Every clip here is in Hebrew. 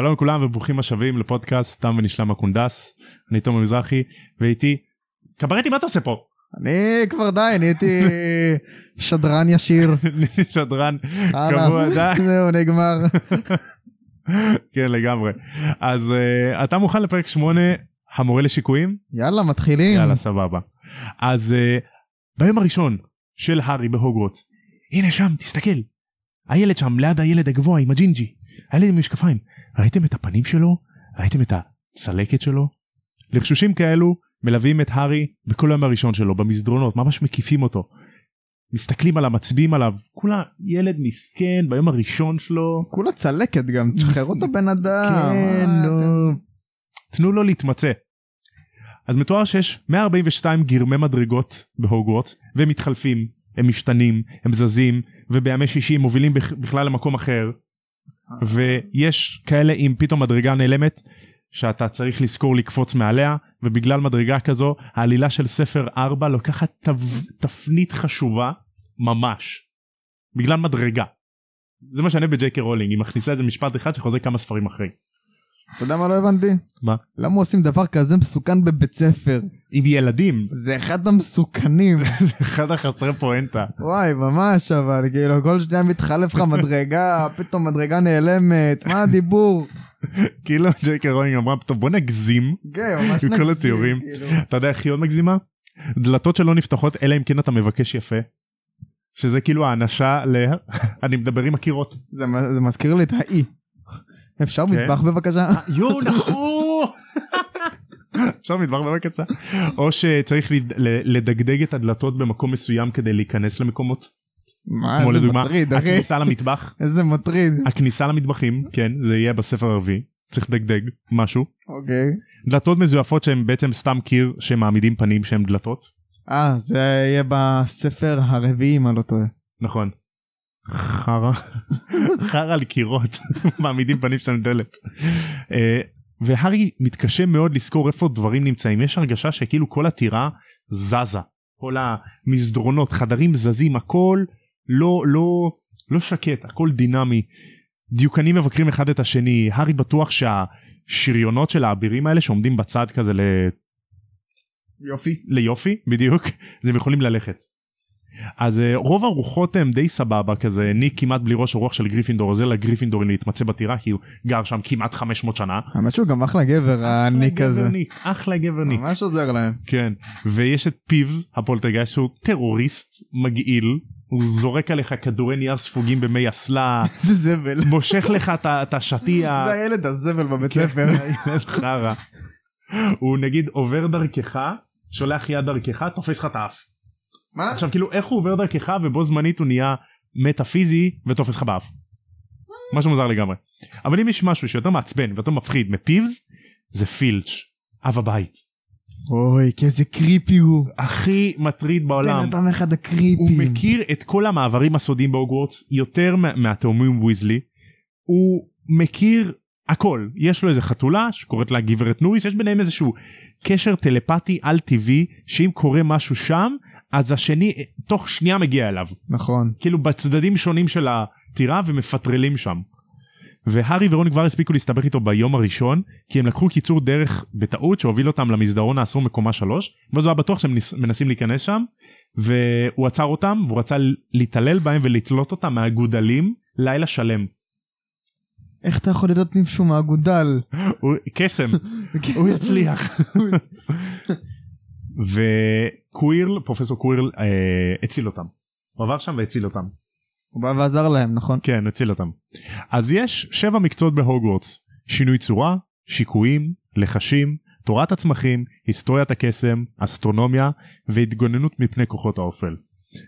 שלום לכולם וברוכים השבים לפודקאסט תם ונשלם הקונדס. אני תומר מזרחי ואיתי קברטי מה אתה עושה פה? אני כבר די, נהייתי שדרן ישיר. נהייתי שדרן קבוע די. זהו נגמר. כן לגמרי. אז uh, אתה מוכן לפרק 8 המורה לשיקויים? יאללה מתחילים. יאללה סבבה. אז uh, ביום הראשון של הארי בהוגוורטס הנה שם תסתכל. הילד שם ליד הילד הגבוה עם הג'ינג'י. הילד עם משקפיים. ראיתם את הפנים שלו? ראיתם את הצלקת שלו? לחשושים כאלו מלווים את הארי בכל היום הראשון שלו במסדרונות ממש מקיפים אותו. מסתכלים עליו מצביעים עליו כולה ילד מסכן ביום הראשון שלו. כולה צלקת גם, תשחררו את הבן אדם. כן נו. תנו לו להתמצא. אז מתואר שיש 142 גרמי מדרגות בהוגוורטס והם מתחלפים הם משתנים הם זזים ובימי שישי הם מובילים בכ- בכלל למקום אחר ויש כאלה עם פתאום מדרגה נעלמת שאתה צריך לזכור לקפוץ מעליה ובגלל מדרגה כזו העלילה של ספר 4 לוקחת תב... תפנית חשובה ממש בגלל מדרגה. זה מה שאני בג'יי קיי רולינג היא מכניסה איזה משפט אחד שחוזר כמה ספרים אחרי. אתה יודע מה לא הבנתי? מה? למה עושים דבר כזה מסוכן בבית ספר? עם ילדים זה אחד המסוכנים. זה אחד החסרי פואנטה. וואי ממש אבל כאילו כל שניה מתחלף לך מדרגה פתאום מדרגה נעלמת מה הדיבור? כאילו ג'ייקי רולינג אמרה טוב בוא נגזים כן ממש עם כל נגזים, התיאורים. כאילו. אתה יודע איך היא עוד מגזימה? דלתות שלא נפתחות אלא אם כן אתה מבקש יפה. שזה כאילו האנשה ל... אני מדבר עם הקירות. זה מזכיר לי את האי. אפשר כן? מטבח בבקשה? יואו נכון. אפשר מטבח בבקשה. או שצריך לדגדג את הדלתות במקום מסוים כדי להיכנס למקומות. מה כמו לדוגמה מטריד אחי? הכניסה למטבח. איזה מטריד. הכניסה למטבחים כן זה יהיה בספר הרביעי. צריך לדגדג משהו. אוקיי. דלתות מזויפות שהן בעצם סתם קיר שמעמידים פנים שהן דלתות. אה זה יהיה בספר הרביעי אם אני לא טועה. נכון. חרא. חרא על קירות. מעמידים פנים שהן דלת. אה, והארי מתקשה מאוד לזכור איפה דברים נמצאים. יש הרגשה שכאילו כל הטירה זזה. כל המסדרונות, חדרים זזים, הכל לא, לא, לא שקט, הכל דינמי. דיוקנים מבקרים אחד את השני. הארי בטוח שהשריונות של האבירים האלה שעומדים בצד כזה ל... יופי. ליופי בדיוק אז הם יכולים ללכת. אז אה, רוב הרוחות הם די סבבה כזה ניק כמעט בלי ראש הרוח של גריפינדור עוזר לגריפינדור להתמצא בטירה כי הוא גר שם כמעט 500 שנה. האמת שהוא גם אחלה גבר הניק הזה. אחלה גבר ניק. ממש עוזר להם. כן ויש את פיבס הפולטרגייסט שהוא טרוריסט מגעיל הוא זורק עליך כדורי נייר ספוגים במי אסלה איזה זבל. מושך לך את השטיח. זה הילד הזבל בבית כן, ספר. הוא נגיד עובר דרכך שולח יד דרכך תופס לך את האף. מה? עכשיו כאילו איך הוא עובר דרכך ובו זמנית הוא נהיה מטאפיזי ותופס לך באף. משהו מוזר לגמרי. אבל אם יש משהו שיותר מעצבן ויותר מפחיד מפיבס זה פילץ' אב הבית. אוי כאיזה קריפי הוא. הכי מטריד בעולם. בן אדם אחד הוא הקריפים. מכיר את כל המעברים הסודיים בהוגוורטס יותר מה- מהתאומים ויזלי. הוא מכיר הכל יש לו איזה חתולה שקוראת לה גברת נוריס יש ביניהם איזשהו קשר טלפתי על טבעי שאם קורה משהו שם אז השני תוך שנייה מגיע אליו נכון. כאילו בצדדים שונים של הטירה ומפטרלים שם. והארי ורון כבר הספיקו להסתבך איתו ביום הראשון כי הם לקחו קיצור דרך בטעות שהוביל אותם למסדרון האסור מקומה שלוש ואז הוא היה בטוח שהם מנסים להיכנס שם והוא עצר אותם והוא רצה להתעלל בהם ולתלות אותם מהגודלים לילה שלם. איך אתה יכול לדעת מישהו מהאגודל? קסם הוא יצליח. וקווירל פרופסור קווירל אה, הציל אותם. הוא עבר שם והציל אותם. הוא בא ועזר להם נכון? כן הציל אותם. אז יש שבע מקצועות בהוגוורטס שינוי צורה שיקויים לחשים תורת הצמחים היסטוריית הקסם אסטרונומיה והתגוננות מפני כוחות האופל.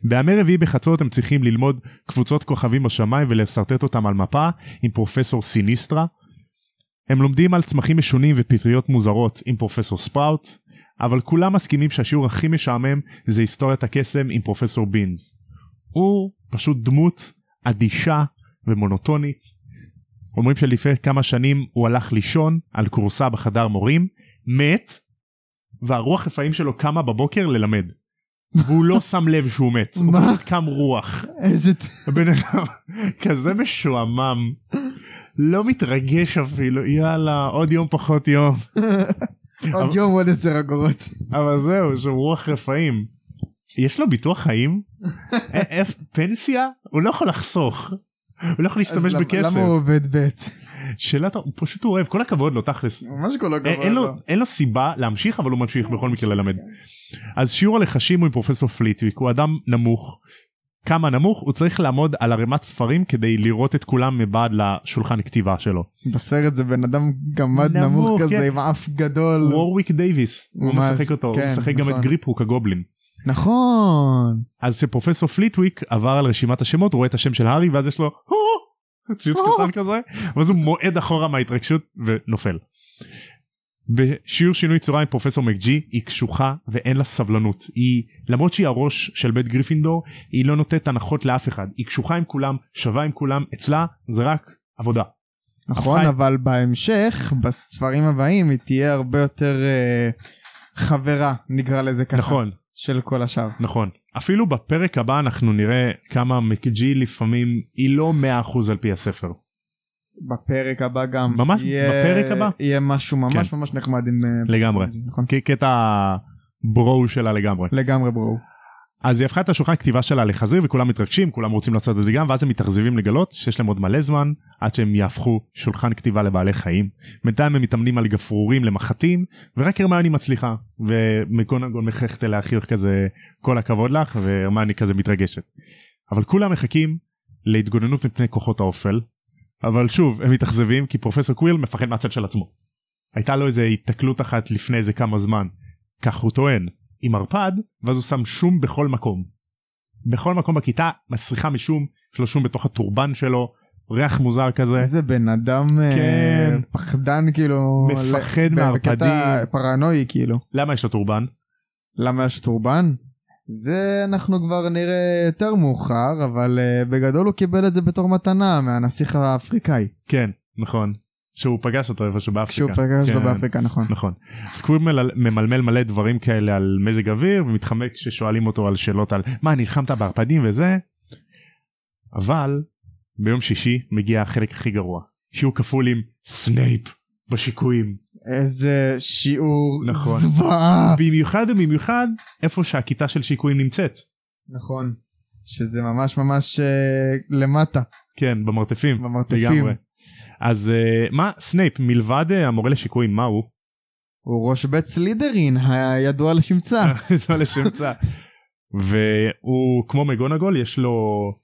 בימי רביעי בחצות הם צריכים ללמוד קבוצות כוכבים בשמיים ולשרטט אותם על מפה עם פרופסור סיניסטרה. הם לומדים על צמחים משונים ופטריות מוזרות עם פרופסור ספראוט אבל כולם מסכימים שהשיעור הכי משעמם זה היסטוריית הקסם עם פרופסור בינס. הוא פשוט דמות אדישה ומונוטונית. אומרים שלפני כמה שנים הוא הלך לישון על כורסה בחדר מורים, מת, והרוח רפאים שלו קמה בבוקר ללמד. והוא לא שם לב שהוא מת, הוא? פשוט קם רוח. איזה... הבן אדם כזה משועמם. לא מתרגש אפילו יאללה עוד יום פחות יום עוד יום עוד עשר אגורות. אבל זהו שהוא רוח רפאים. יש לו ביטוח חיים? א- איפ- פנסיה? הוא לא יכול לחסוך. הוא לא יכול להשתמש בכסף. למה הוא עובד ב'? שאלה טוב, הוא פשוט אוהב כל הכבוד לו תכלס. ממש כל הכבוד. לו לו. אין לו סיבה להמשיך אבל הוא ממשיך בכל מקרה ללמד. אז שיעור הלחשים הוא עם פרופסור פליטוויק הוא אדם נמוך. כמה נמוך הוא צריך לעמוד על ערימת ספרים כדי לראות את כולם מבעד לשולחן כתיבה שלו. בסרט זה בן אדם גמד נמוך, נמוך כן. כזה עם אף גדול. וורוויק דייוויס הוא משחק אותו הוא כן, משחק גם את נכון. גריפהוק הגובלין. נכון. אז כשפרופסור פליטוויק עבר על רשימת השמות הוא רואה את השם של הארי ואז יש לו! ציוץ קטן כזה ואז הוא מועד אחורה מההתרגשות ונופל. בשיעור שינוי צורה עם פרופסור מקג'י היא קשוחה ואין לה סבלנות היא למרות שהיא הראש של בית גריפינדור היא לא נותנת הנחות לאף אחד היא קשוחה עם כולם שווה עם כולם אצלה זה רק עבודה. נכון הפכה- אבל בהמשך בספרים הבאים היא תהיה הרבה יותר אה, חברה נקרא לזה ככה. נכון של כל השאר. נכון אפילו בפרק הבא אנחנו נראה כמה מקג'י לפעמים היא לא 100% על פי הספר. בפרק הבא גם. ממש? יהיה- בפרק הבא? יהיה משהו ממש כן. ממש נחמד עם... אה, לגמרי. נכון. כ- קטע ברו שלה לגמרי. לגמרי ברו. אז היא הפכה את השולחן כתיבה שלה לחזיר וכולם מתרגשים כולם רוצים לעשות את זה גם ואז הם מתאכזבים לגלות שיש להם עוד מלא זמן עד שהם יהפכו שולחן כתיבה לבעלי חיים. בינתיים הם מתאמנים על גפרורים למחטים ורק הרמני מצליחה ומקונגון מחייכת אליה חיוך כזה כל הכבוד לך והרמני כזה מתרגשת. אבל כולם מחכים להתגוננות מפני כוחות האופל אבל שוב הם מתאכזבים כי פרופסור קווירל מפחד מהצל של עצמו. הייתה לו איזה התקלות אחת לפני איזה כמה זמן כך הוא טוען עם ערפד ואז הוא שם שום בכל מקום. בכל מקום בכיתה מסריחה משום יש לו שום בתוך הטורבן שלו ריח מוזר כזה איזה בן אדם אה, כן. פחדן כאילו. מפחד מערפדים. בקטע פרנואי כאילו. למה יש לו טורבן למה יש טורבן? זה אנחנו כבר נראה יותר מאוחר אבל אה, בגדול הוא קיבל את זה בתור מתנה מהנסיך האפריקאי. כן נכון. שהוא פגש אותו איפשהו באפריקה. כשהוא פגש אותו כן, באפריקה נכון. נכון. קווירל מל- ממלמל מלא דברים כאלה על מזג אוויר ומתחמק כששואלים אותו על שאלות על מה נלחמת בערפדים וזה? אבל ביום שישי מגיע החלק הכי גרוע שיעור כפול עם סנייפ בשיקויים איזה שיעור נכון. זוועה. במיוחד ובמיוחד איפה שהכיתה של שיקויים נמצאת נכון. שזה ממש ממש אה, למטה כן במרתפים במרתפים. לגמרי. אז אה, מה סנייפ מלבד אה, המורה לשיקויים מה הוא? הוא ראש בית סלידרין הידוע לשמצה. לא לשמצה. והוא כמו מקגונגל יש לו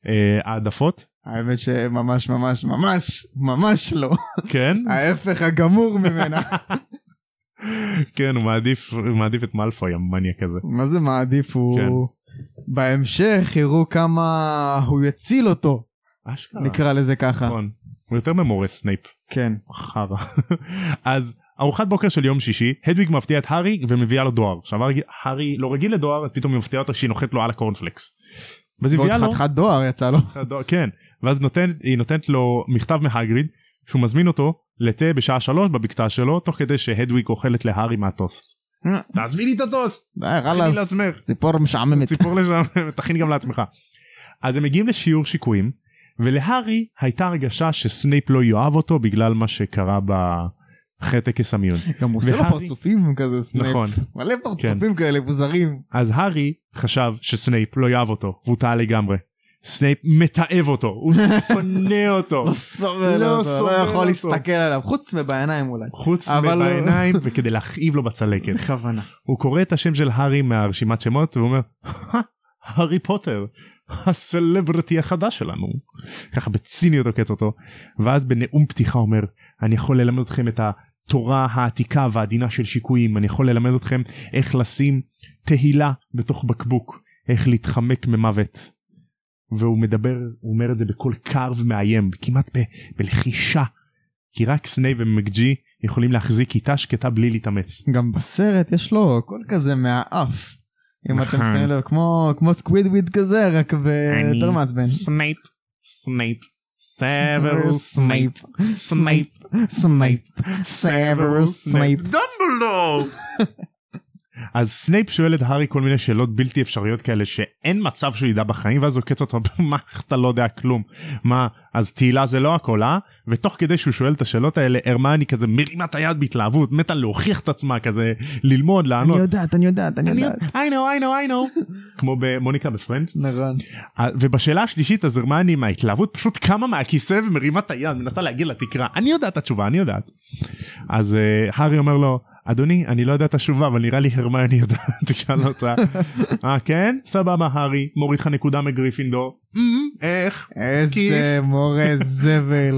אה, העדפות האמת שממש ממש ממש ממש לא. כן ההפך הגמור ממנה. כן הוא מעדיף הוא מעדיף את מאלפוי המניאק הזה. מה זה מעדיף הוא... כן. בהמשך יראו כמה הוא יציל אותו אשכרה. נקרא לזה ככה. נכון. הוא יותר ממורה סנייפ. כן. חרא. אז ארוחת בוקר של יום שישי הדוויג מפתיעה את הארי ומביאה לו דואר. עכשיו הארי- לא רגיל לדואר אז פתאום היא מפתיעה אותו שהיא נוחת לו על הקורנפלקס. ואז היא ועוד מביאה לו חתיכת דואר יצא לו. הדואר- כן ואז נותנת היא נותנת לו מכתב מהגריד שהוא מזמין אותו לתה בשעה שלוש בבקתה שלו תוך כדי שהדוויג אוכלת להארי מהטוסט. תעזבי לי את הטוסט די, חלאס. לעצמך. ציפור משעממת. ציפור לשם תכין גם לעצמך. אז הם מגיעים לשיעור שיקויים ולהארי הייתה הרגשה שסנייפ לא יאהב אותו בגלל מה שקרה אחרי טקס המיון. גם הוא עושה לו פרצופים כזה סנייפ. נכון. מלא פרצופים כאלה מוזרים. אז הארי חשב שסנייפ לא יאהב אותו והוא טעה לגמרי. סנייפ מתעב אותו הוא שונא אותו לא סובל לא אותו. לא יכול אותו. להסתכל עליו. חוץ מבעיניים אולי. חוץ מבעיניים וכדי להכאיב לו בצלקת. בכוונה. הוא קורא את השם של הארי מהרשימת שמות והוא אומר הארי פוטר הסלבריטי החדש שלנו ככה בציניות עוקץ אותו ואז בנאום פתיחה אומר אני יכול ללמד אתכם את התורה העתיקה והעדינה של שיקויים אני יכול ללמד אתכם איך לשים תהילה בתוך בקבוק איך להתחמק ממוות. והוא מדבר הוא אומר את זה בקול קר ומאיים כמעט ב- בלחישה כי רק סנייפ ומקגונגל יכולים להחזיק כיתה שקטה בלי להתאמץ. גם בסרט יש לו קול כזה מהאף. אם אתם נכון. שמים לב כמו כמו סקווידוורד כזה רק ביותר מעצבן. סנייפ, סנייפ, סוורוס סנייפ, סנייפ, סנייפ. סוורוס סנייפ. דמבלדור. אז סנייפ שואל את הארי כל מיני שאלות בלתי אפשריות כאלה שאין מצב שהוא ידע בחיים ואז עוקץ אותו מה אתה לא יודע כלום מה אז תהילה זה לא הכל אה ותוך כדי שהוא שואל את השאלות האלה הרמני כזה מרימה את היד בהתלהבות מתה להוכיח את עצמה כזה ללמוד לענות. אני יודעת, אני יודעת, אני יודעת. I know I know I know כמו במוניקה ב Friends נכון. אה, ובשאלה השלישית אז הרמני מההתלהבות פשוט קמה מהכיסא ומרימה את היד מנסה להגיע לתקרה אני יודעת את התשובה אני יודעת. אז uh, הארי אומר לו אדוני אני לא יודע את התשובה אבל נראה לי הרמני יודעת תשאל אותה. אה כן סבבה הארי מוריד לך נקודה מגריפינדור. "אמ, איך איזה מורה זבל.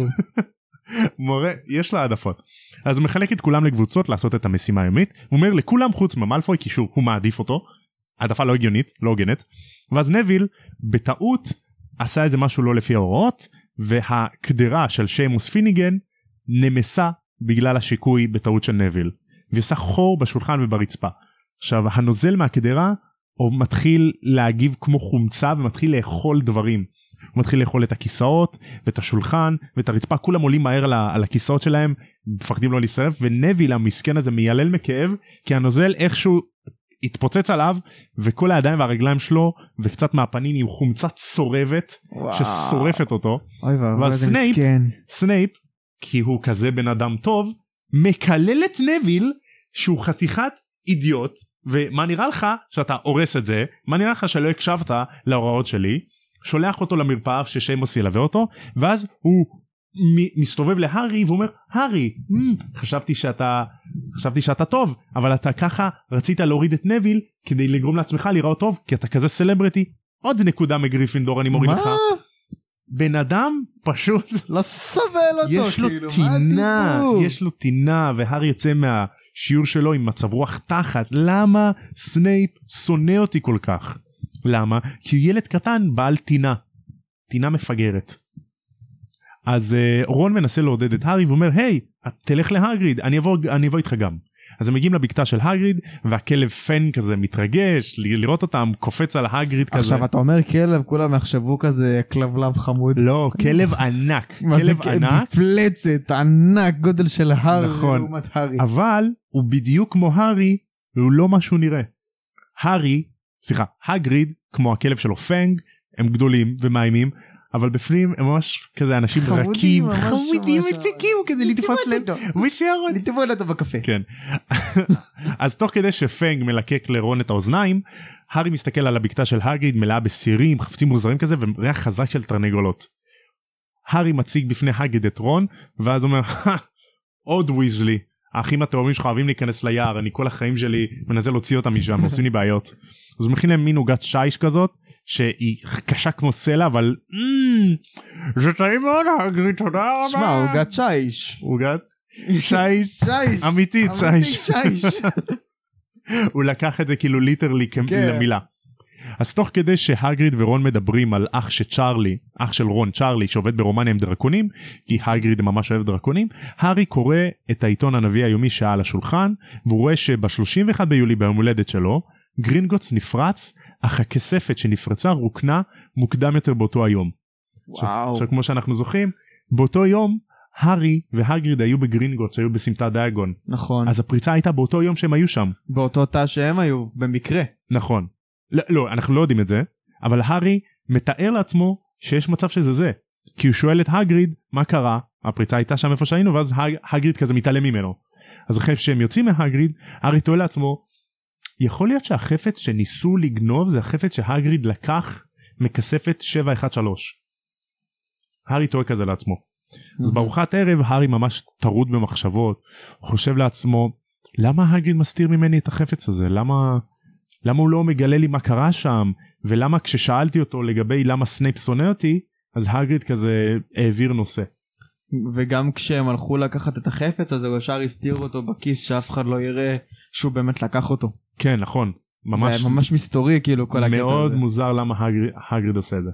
מורה יש לה העדפות. אז הוא מחלק את כולם לקבוצות לעשות את המשימה היומית הוא אומר לכולם חוץ ממלפוי כי שוב הוא מעדיף אותו. העדפה לא הגיונית לא הוגנת. ואז נביל בטעות עשה איזה משהו לא לפי ההוראות והקדרה של שיימוס פיניגן נמסה בגלל השיקוי בטעות של נביל. והיא עושה חור בשולחן וברצפה. עכשיו הנוזל מהקדרה הוא מתחיל להגיב כמו חומצה ומתחיל לאכול דברים. הוא מתחיל לאכול את הכיסאות ואת השולחן ואת הרצפה כולם עולים מהר על, על הכיסאות שלהם מפחדים לא להישרף ונביל המסכן הזה מיילל מכאב כי הנוזל איכשהו התפוצץ עליו וכל הידיים והרגליים שלו וקצת מהפנים עם חומצה צורבת וואו. ששורפת אותו אוי ואבוי, איזה סנייפ- מסכן. סנייפ כי הוא כזה בן אדם טוב מקלל את נוויל שהוא חתיכת אידיוט ומה נראה לך שאתה הורס את זה? מה נראה לך שלא הקשבת להוראות שלי? שולח אותו למרפאה ששיימוס ילווה אותו ואז הוא מסתובב להארי ואומר הארי mm, חשבתי שאתה חשבתי שאתה טוב אבל אתה ככה רצית להוריד את נוויל כדי לגרום לעצמך לראות טוב כי אתה כזה סלבריטי. עוד נקודה מגריפינדור אני מוריד מה? לך בן אדם פשוט לא סובל אותו, יש לו כאילו, טינה? יש לו טינה, והארי יוצא מהשיעור שלו עם מצב רוח תחת. למה סנייפ שונא אותי כל כך? למה? כי הוא ילד קטן בעל טינה. טינה מפגרת. אז uh, רון מנסה לעודד את הארי ואומר היי תלך להגריד אני אבוא אני אבוא איתך גם. אז הם מגיעים לבקתה של הגריד והכלב פן כזה מתרגש ל- לראות אותם קופץ על הגריד כזה. עכשיו אתה אומר כלב, כולם יחשבו כזה כלבלב חמוד. לא כלב ענק כלב? ענק מפלצת, ענק, גודל של הר נכון. לעומת הארי. אבל הוא בדיוק כמו הארי והוא לא מה שהוא נראה. הארי, סליחה, הגריד כמו הכלב שלו פנג הם גדולים ומאיימים אבל בפנים הם ממש כזה אנשים רכים חמודים. מציקים כזה לתפוס להם ושערות. תבוא אליו בקפה. כן. אז תוך כדי שפנג מלקק לרון את האוזניים הארי מסתכל על הבקתה של הגריד מלאה בסירים חפצים מוזרים כזה וריח חזק של תרנגולות. הארי מציג בפני הגריד את רון ואז אומר "הא, עוד ויזלי האחים התאומים שלך אוהבים להיכנס ליער אני כל החיים שלי מנסה להוציא אותם משם עושים לי בעיות. אז הוא מכין להם מין עוגת שיש כזאת שהיא קשה כמו סלע אבל "מ, זה טעים מאוד הגריד תודה רבה. שמע, עוגת שיש. עוגת שיש שיש. אמיתית אמיתי, שיש. הוא לקח את זה כאילו ליטרלי כן. למילה. אז תוך כדי שהגריד ורון מדברים על אח שצ'ארלי, אח של רון צ'ארלי שעובד ברומניה עם דרקונים, כי הגריד ממש אוהב דרקונים, הארי קורא את העיתון הנביא היומי שהיה על השולחן, והוא רואה שב-31 ביולי ביום הולדת שלו, גרינגוטס נפרץ, אך הכספת שנפרצה רוקנה מוקדם יותר באותו היום. וואו. עכשיו כמו שאנחנו זוכרים, באותו יום הארי והגריד היו בגרינגוטס, היו בסמטת דיאגון. נכון. אז הפריצה הייתה באותו יום שהם היו שם. באותו תא שהם היו, במקרה. נכון. לא, לא, אנחנו לא יודעים את זה, אבל הארי מתאר לעצמו שיש מצב שזה זה. כי הוא שואל את הגריד מה קרה, הפריצה הייתה שם איפה שהיינו, ואז הג, הגריד כזה מתעלם ממנו. אז אחרי שהם יוצאים מהגריד, הארי תוהה לעצמו, יכול להיות שהחפץ שניסו לגנוב זה החפץ שהגריד לקח מכספת 713. הארי תוהה כזה לעצמו. אז בארוחת ערב הארי ממש טרוד במחשבות, הוא חושב לעצמו, למה הגריד מסתיר ממני את החפץ הזה? למה... למה הוא לא מגלה לי מה קרה שם ולמה כששאלתי אותו לגבי למה סנייפ שונא אותי אז הגריד כזה העביר נושא. וגם כשהם הלכו לקחת את החפץ הזה, הוא ישר הסתיר אותו בכיס שאף אחד לא יראה שהוא באמת לקח אותו. כן נכון ממש, זה ממש מסתורי כאילו כל הקטע מאוד הזה. מוזר למה הגריד, הגריד עושה את זה.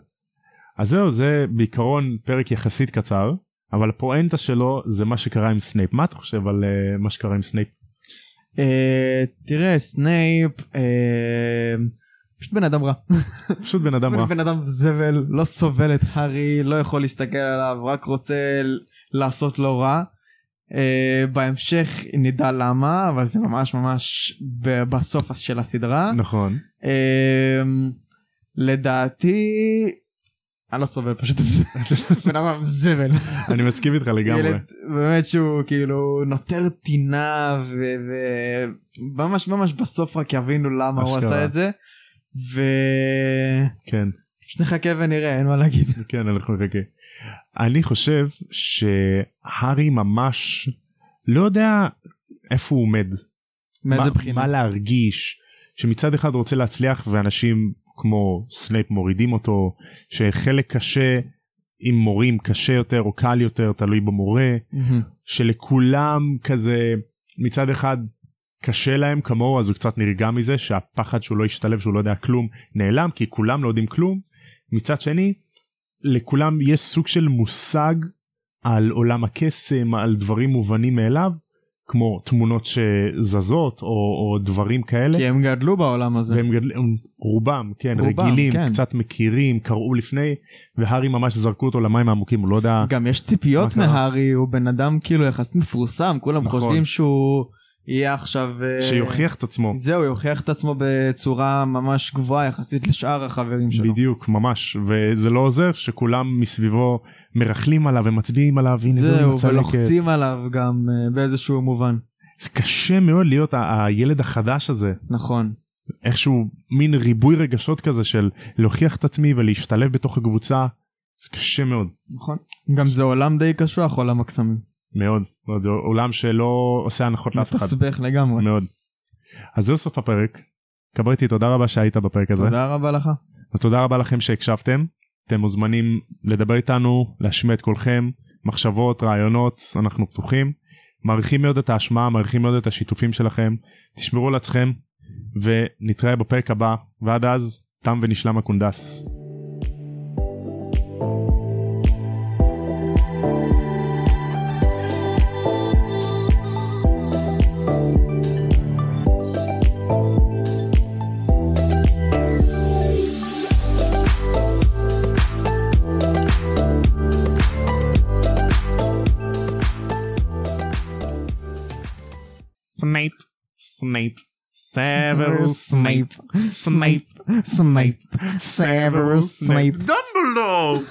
אז זהו זה בעיקרון פרק יחסית קצר אבל הפואנטה שלו זה מה שקרה עם סנייפ מה אתה חושב על uh, מה שקרה עם סנייפ? אה, תראה, סנייפ, אה, פשוט בן אדם רע. פשוט בן אדם רע. בן אדם זבל, לא סובל את הארי, לא יכול להסתכל עליו, רק רוצה לעשות לו רע. אה, בהמשך נדע למה, אבל זה ממש ממש בסוף של הסדרה. נכון. אה, לדעתי, אני לא סובל פשוט את זה. בן אדם זבל. אני מסכים איתך לגמרי. ילד באמת שהוא כאילו נוטר טינה וממש ממש בסוף רק יבינו למה הוא. עשה את זה. כן. ופשוט נחכה ונראה אין מה להגיד. כן אנחנו נחכה. אני חושב שהארי ממש לא יודע איפה הוא עומד. מאיזה בחינה? מה להרגיש שמצד אחד רוצה להצליח ואנשים כמו סנייפ מורידים אותו שחלק קשה עם מורים קשה יותר או קל יותר תלוי במורה מהמם. שלכולם כזה מצד אחד קשה להם כמוהו אז הוא קצת נרגע מזה שהפחד שהוא לא ישתלב שהוא לא יודע כלום נעלם כי כולם לא יודעים כלום מצד שני לכולם יש סוג של מושג על עולם הקסם על דברים מובנים מאליו כמו תמונות שזזות או, או דברים כאלה כי הם גדלו בעולם הזה. והם גדלים רובם כן רובם, רגילים כן. קצת מכירים קראו לפני והארי ממש זרקו אותו למים העמוקים הוא לא יודע גם יש ציפיות? מהארי הוא בן אדם כאילו יחסית מפורסם כולם נכון. חושבים שהוא יהיה עכשיו אה, שיוכיח את עצמו זהו יוכיח את עצמו בצורה ממש גבוהה יחסית לשאר החברים שלו. בדיוק ממש וזה לא עוזר שכולם מסביבו מרכלים עליו ומצביעים עליו הנה זהו זהו מצלקת. ולוחצים עליו גם אה, באיזשהו מובן. זה קשה מאוד להיות הילד החדש הזה נכון. איכשהו מין ריבוי רגשות כזה של להוכיח את עצמי ולהשתלב בתוך הקבוצה זה קשה מאוד נכון. גם זה עולם די קשוח עולם הקסמים. מאוד מאוד זה עולם שלא עושה הנחות לאף אחד מתסבך לגמרי. מאוד. אז זהו סוף הפרק. קברתי תודה רבה שהיית בפרק הזה תודה רבה לך. ותודה רבה לכם שהקשבתם. אתם מוזמנים לדבר איתנו, להשמיע את קולכם, מחשבות, רעיונות, אנחנו פתוחים. מעריכים מאוד את ההשמעה, מעריכים מאוד את השיתופים שלכם. תשמרו על עצמכם, ונתראה בפרק הבא, ועד אז, תם ונשלם הקונדס. סנייפ, סוורוס סנייפ, סנייפ, סנייפ. סנייפ. סוורוס סנייפ. דמבלדור!